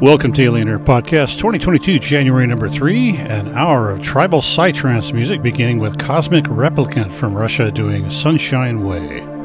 Welcome to Alien Air Podcast 2022, January number three, an hour of tribal psytrance music beginning with Cosmic Replicant from Russia doing Sunshine Way.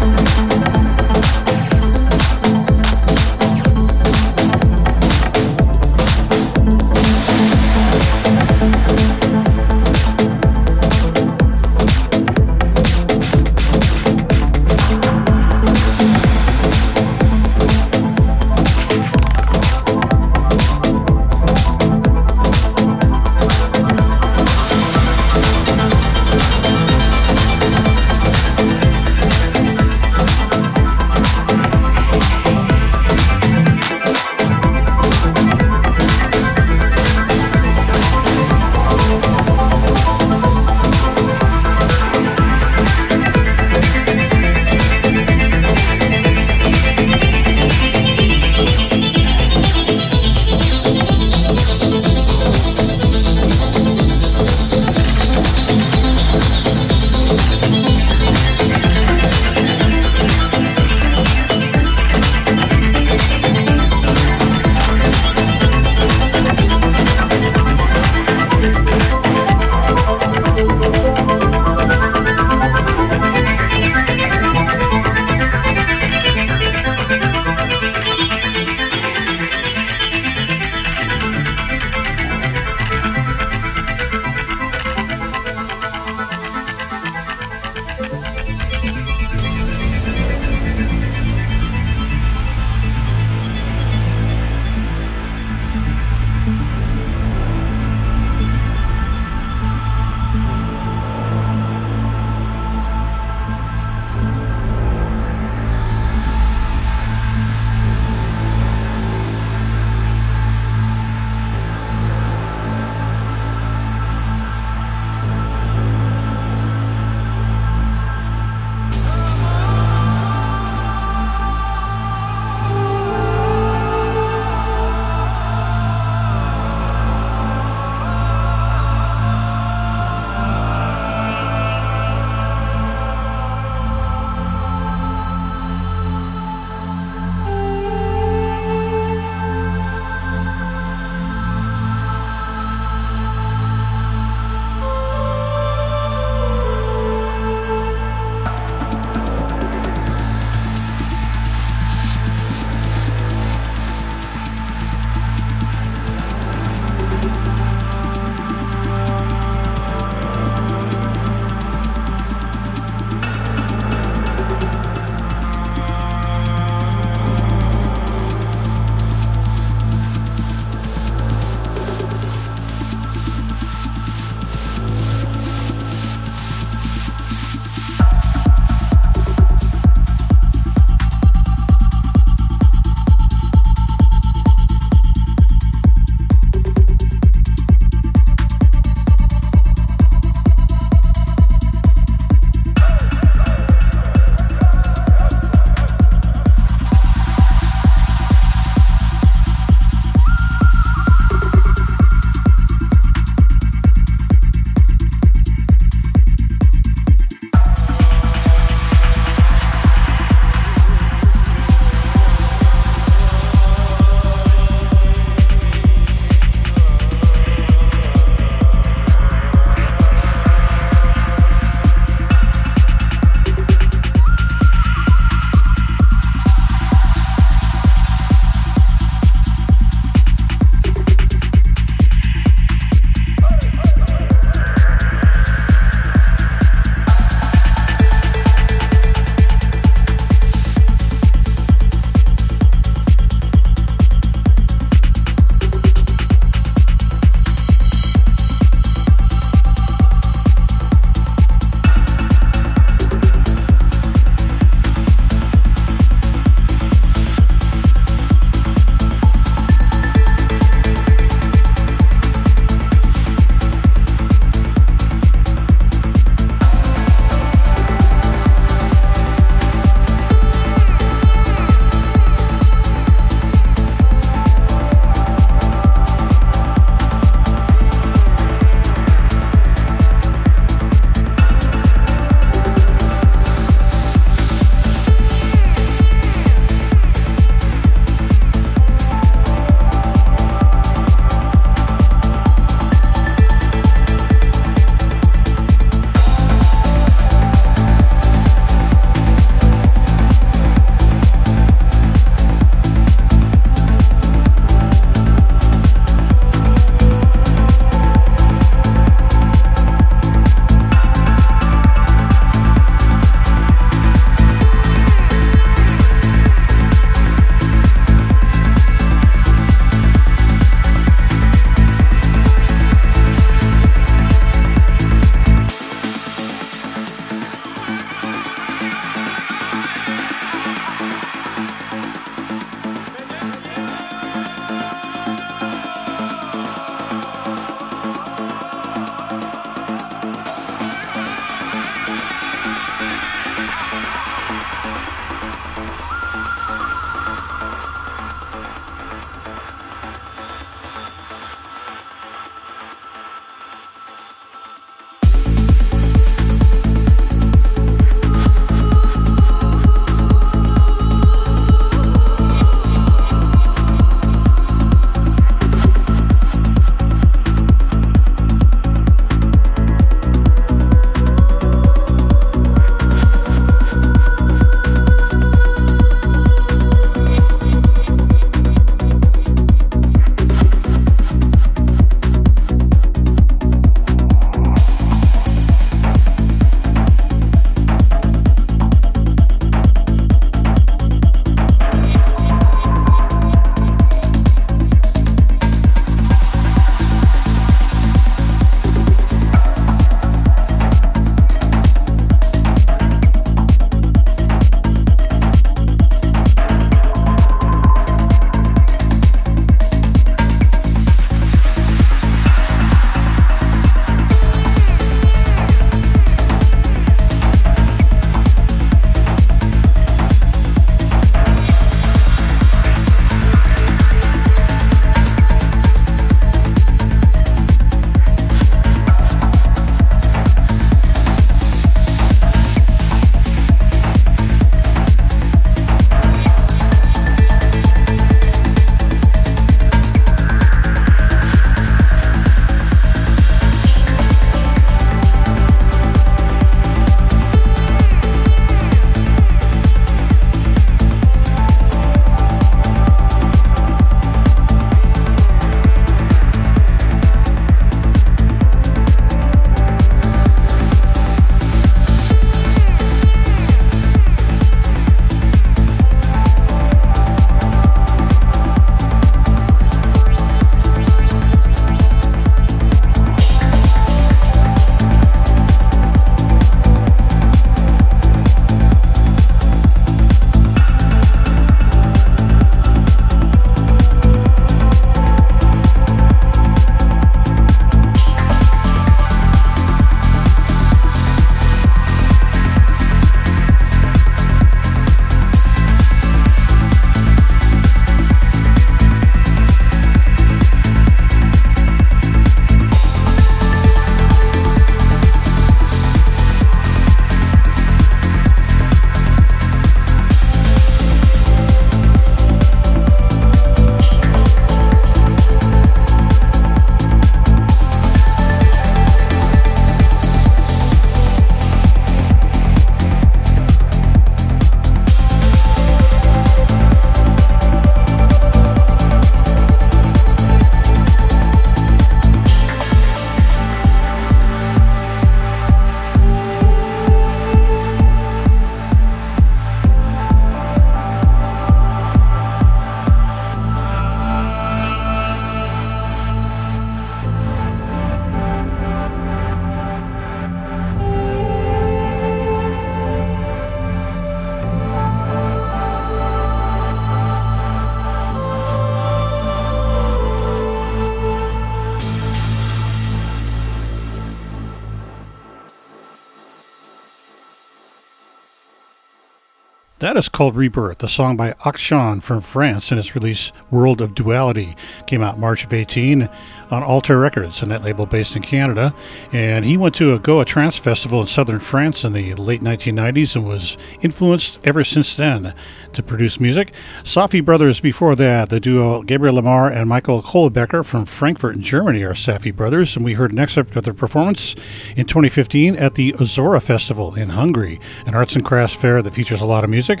That is called Rebirth, the song by Akshan from France and its release World of Duality. Came out March of 18 on Alter Records, a net label based in Canada. And he went to a Goa Trance Festival in southern France in the late 1990s and was influenced ever since then to produce music. Safi Brothers before that, the duo Gabriel Lamar and Michael Kohlbecker from Frankfurt Germany are Safi Brothers, and we heard an excerpt of their performance in 2015 at the Ozora Festival in Hungary, an arts and crafts fair that features a lot of music.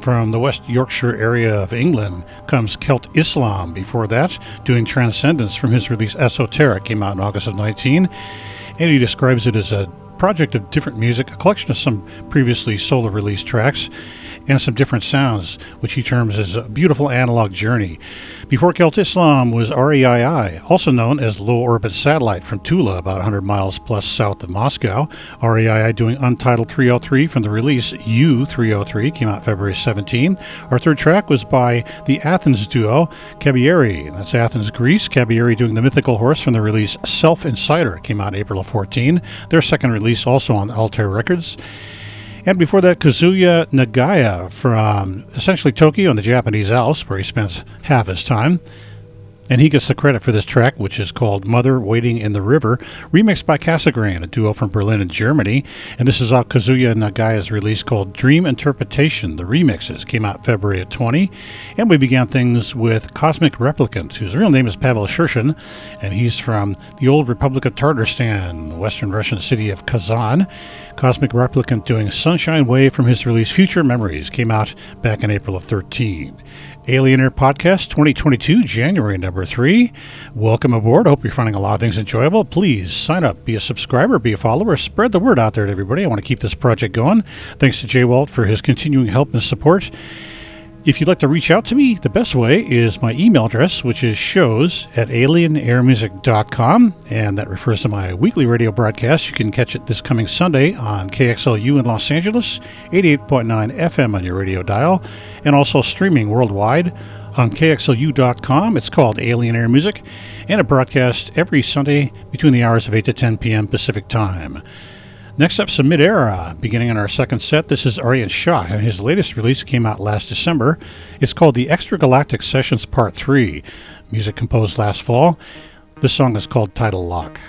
From the West Yorkshire area of England comes Celt Islam. Before that, doing Transcendence from his release Esoteric came out in August of 19, and he describes it as a project of different music, a collection of some previously solo released tracks and some different sounds, which he terms as a beautiful analog journey. Before Celt Islam was REII, also known as Low Orbit Satellite from Tula, about 100 miles plus south of Moscow. REII doing Untitled 303 from the release U 303, came out February 17. Our third track was by the Athens duo Caballeri, that's Athens, Greece. Caballeri doing The Mythical Horse from the release Self Insider, came out April 14. Their second release also on Altair Records. And before that, Kazuya Nagaya from essentially Tokyo in the Japanese Alps, where he spends half his time. And he gets the credit for this track, which is called Mother Waiting in the River, remixed by Casagrain, a duo from Berlin and Germany. And this is off Kazuya Nagaya's release called Dream Interpretation. The remixes came out February of 20. And we began things with Cosmic Replicant, whose real name is Pavel Shirshin, and he's from the old Republic of Tartarstan, the western Russian city of Kazan. Cosmic Replicant doing Sunshine Wave from his release Future Memories came out back in April of 13. Alien Air Podcast 2022, January number three. Welcome aboard. Hope you're finding a lot of things enjoyable. Please sign up, be a subscriber, be a follower, spread the word out there to everybody. I want to keep this project going. Thanks to Jay Walt for his continuing help and support. If you'd like to reach out to me, the best way is my email address, which is shows at alienairmusic.com, and that refers to my weekly radio broadcast. You can catch it this coming Sunday on KXLU in Los Angeles, 88.9 FM on your radio dial, and also streaming worldwide on KXLU.com. It's called Alien Air Music, and it broadcasts every Sunday between the hours of 8 to 10 p.m. Pacific Time. Next up, some mid-era. Uh, beginning in our second set, this is Aryan Shah, and his latest release came out last December. It's called the Extragalactic Sessions Part 3. Music composed last fall. This song is called Tidal Lock.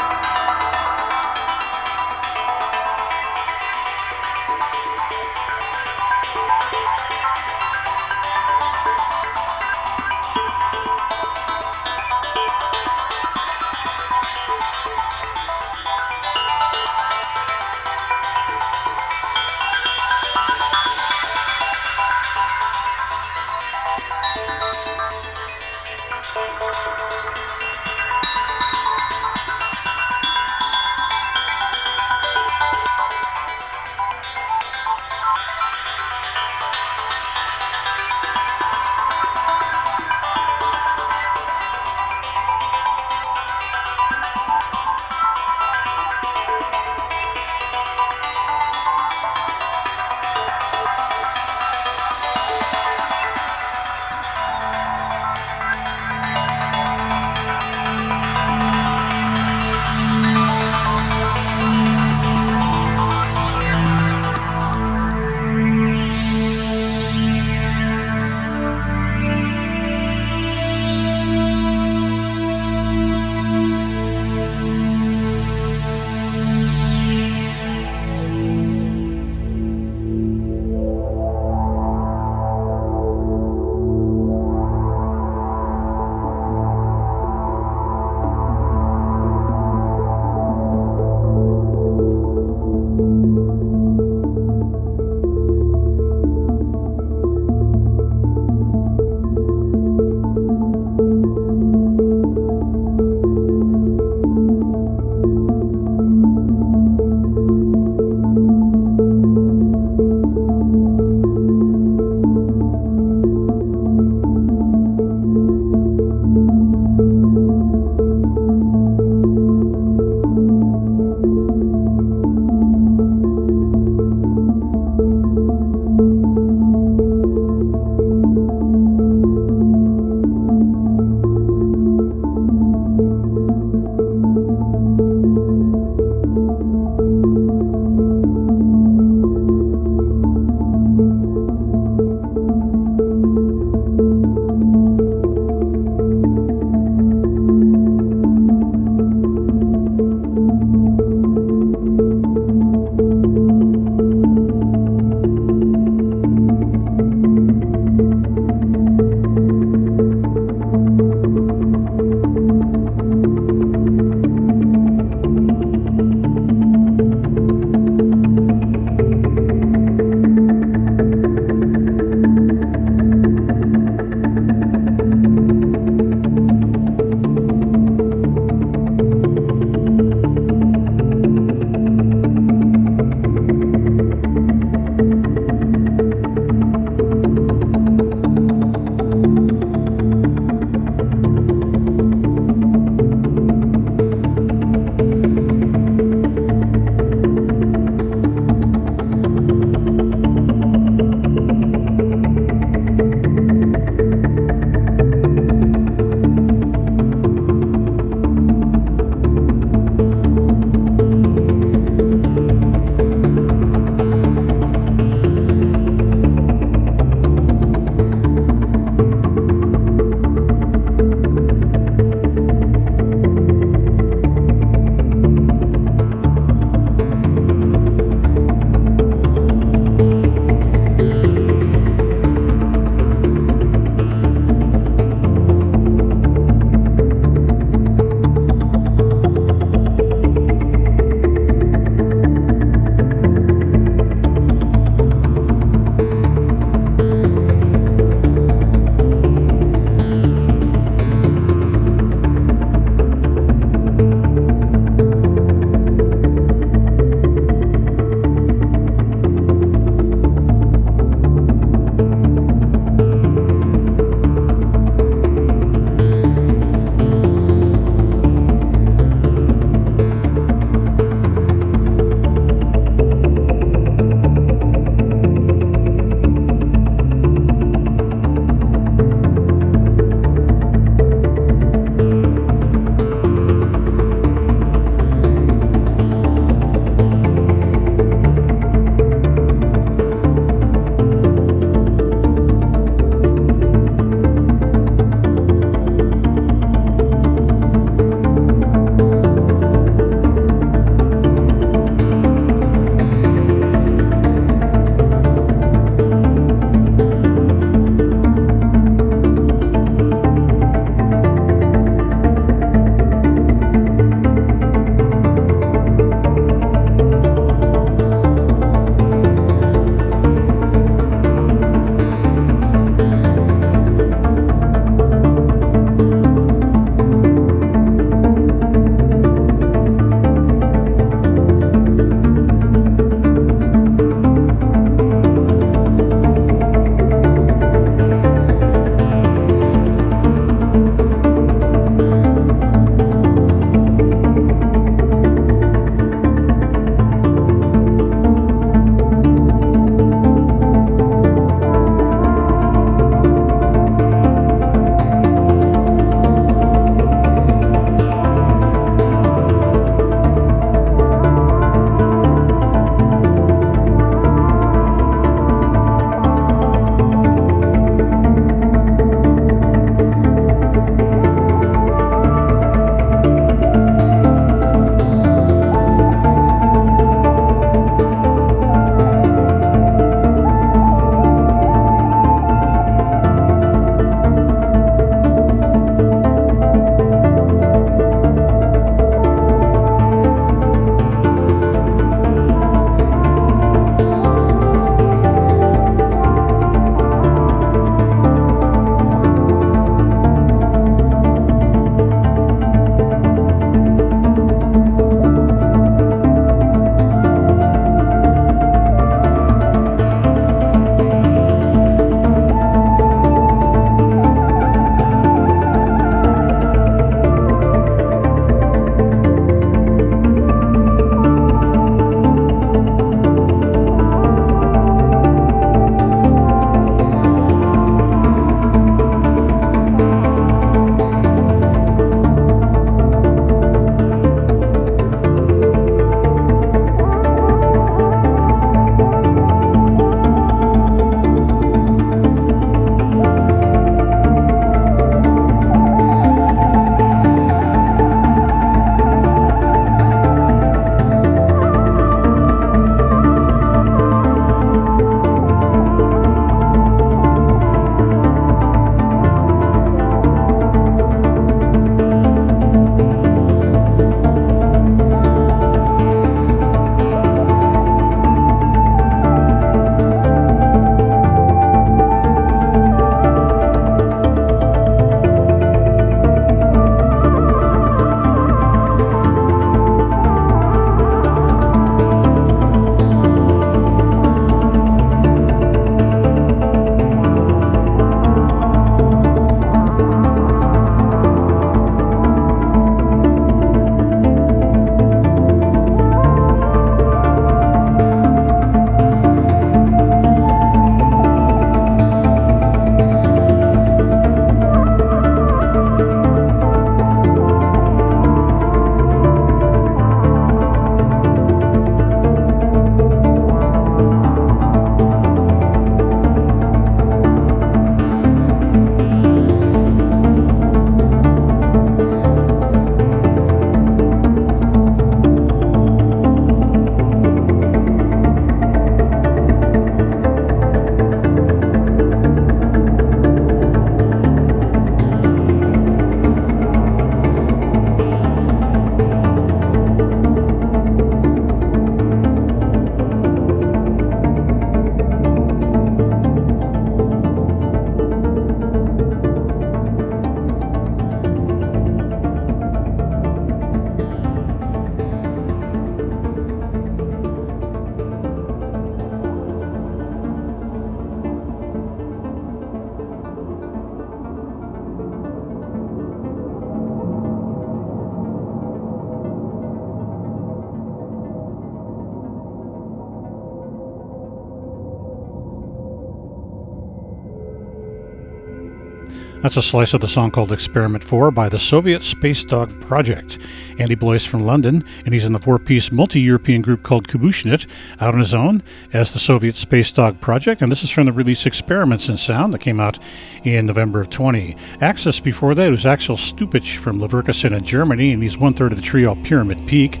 That's a slice of the song called Experiment 4 by the Soviet Space Dog Project. Andy Blois from London, and he's in the four piece multi European group called Kubushnit, out on his own as the Soviet Space Dog Project. And this is from the release Experiments in Sound that came out in November of 20. Axis before that was Axel Stupplich from Leverkusen in Germany, and he's one third of the trio Pyramid Peak.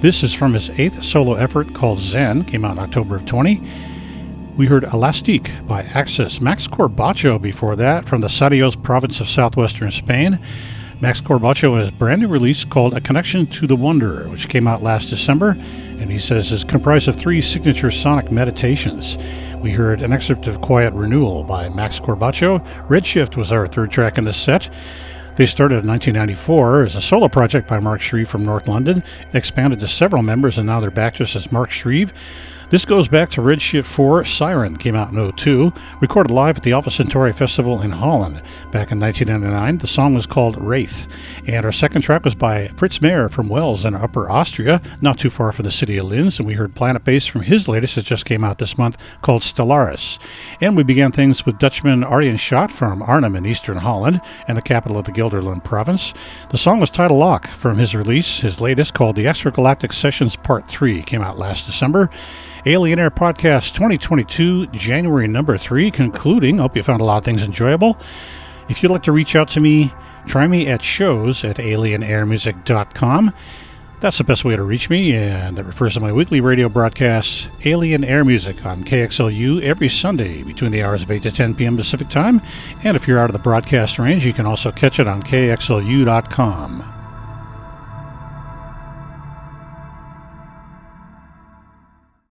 This is from his eighth solo effort called Zen, came out in October of 20. We heard Elastique by Axis. Max Corbacho before that from the Sadios province of southwestern Spain. Max Corbacho has a brand new release called A Connection to the Wonder, which came out last December, and he says is comprised of three signature sonic meditations. We heard an excerpt of Quiet Renewal by Max Corbacho. Redshift was our third track in this set. They started in 1994 as a solo project by Mark Shreeve from North London, expanded to several members, and now they're back just as Mark Shreeve. This goes back to Redshift 4 Siren, came out in 02, recorded live at the Alpha Centauri Festival in Holland back in 1999. The song was called Wraith, and our second track was by Fritz Mayer from Wels in Upper Austria, not too far from the city of Linz, and we heard Planet Bass from his latest that just came out this month called Stellaris. And we began things with Dutchman Arjen Schat from Arnhem in eastern Holland and the capital of the Gelderland province. The song was titled Lock from his release, his latest called The Extragalactic Sessions Part 3, came out last December. Alien Air Podcast 2022, January number three, concluding. Hope you found a lot of things enjoyable. If you'd like to reach out to me, try me at shows at alienairmusic.com. That's the best way to reach me, and that refers to my weekly radio broadcasts, Alien Air Music, on KXLU every Sunday between the hours of 8 to 10 p.m. Pacific Time. And if you're out of the broadcast range, you can also catch it on KXLU.com.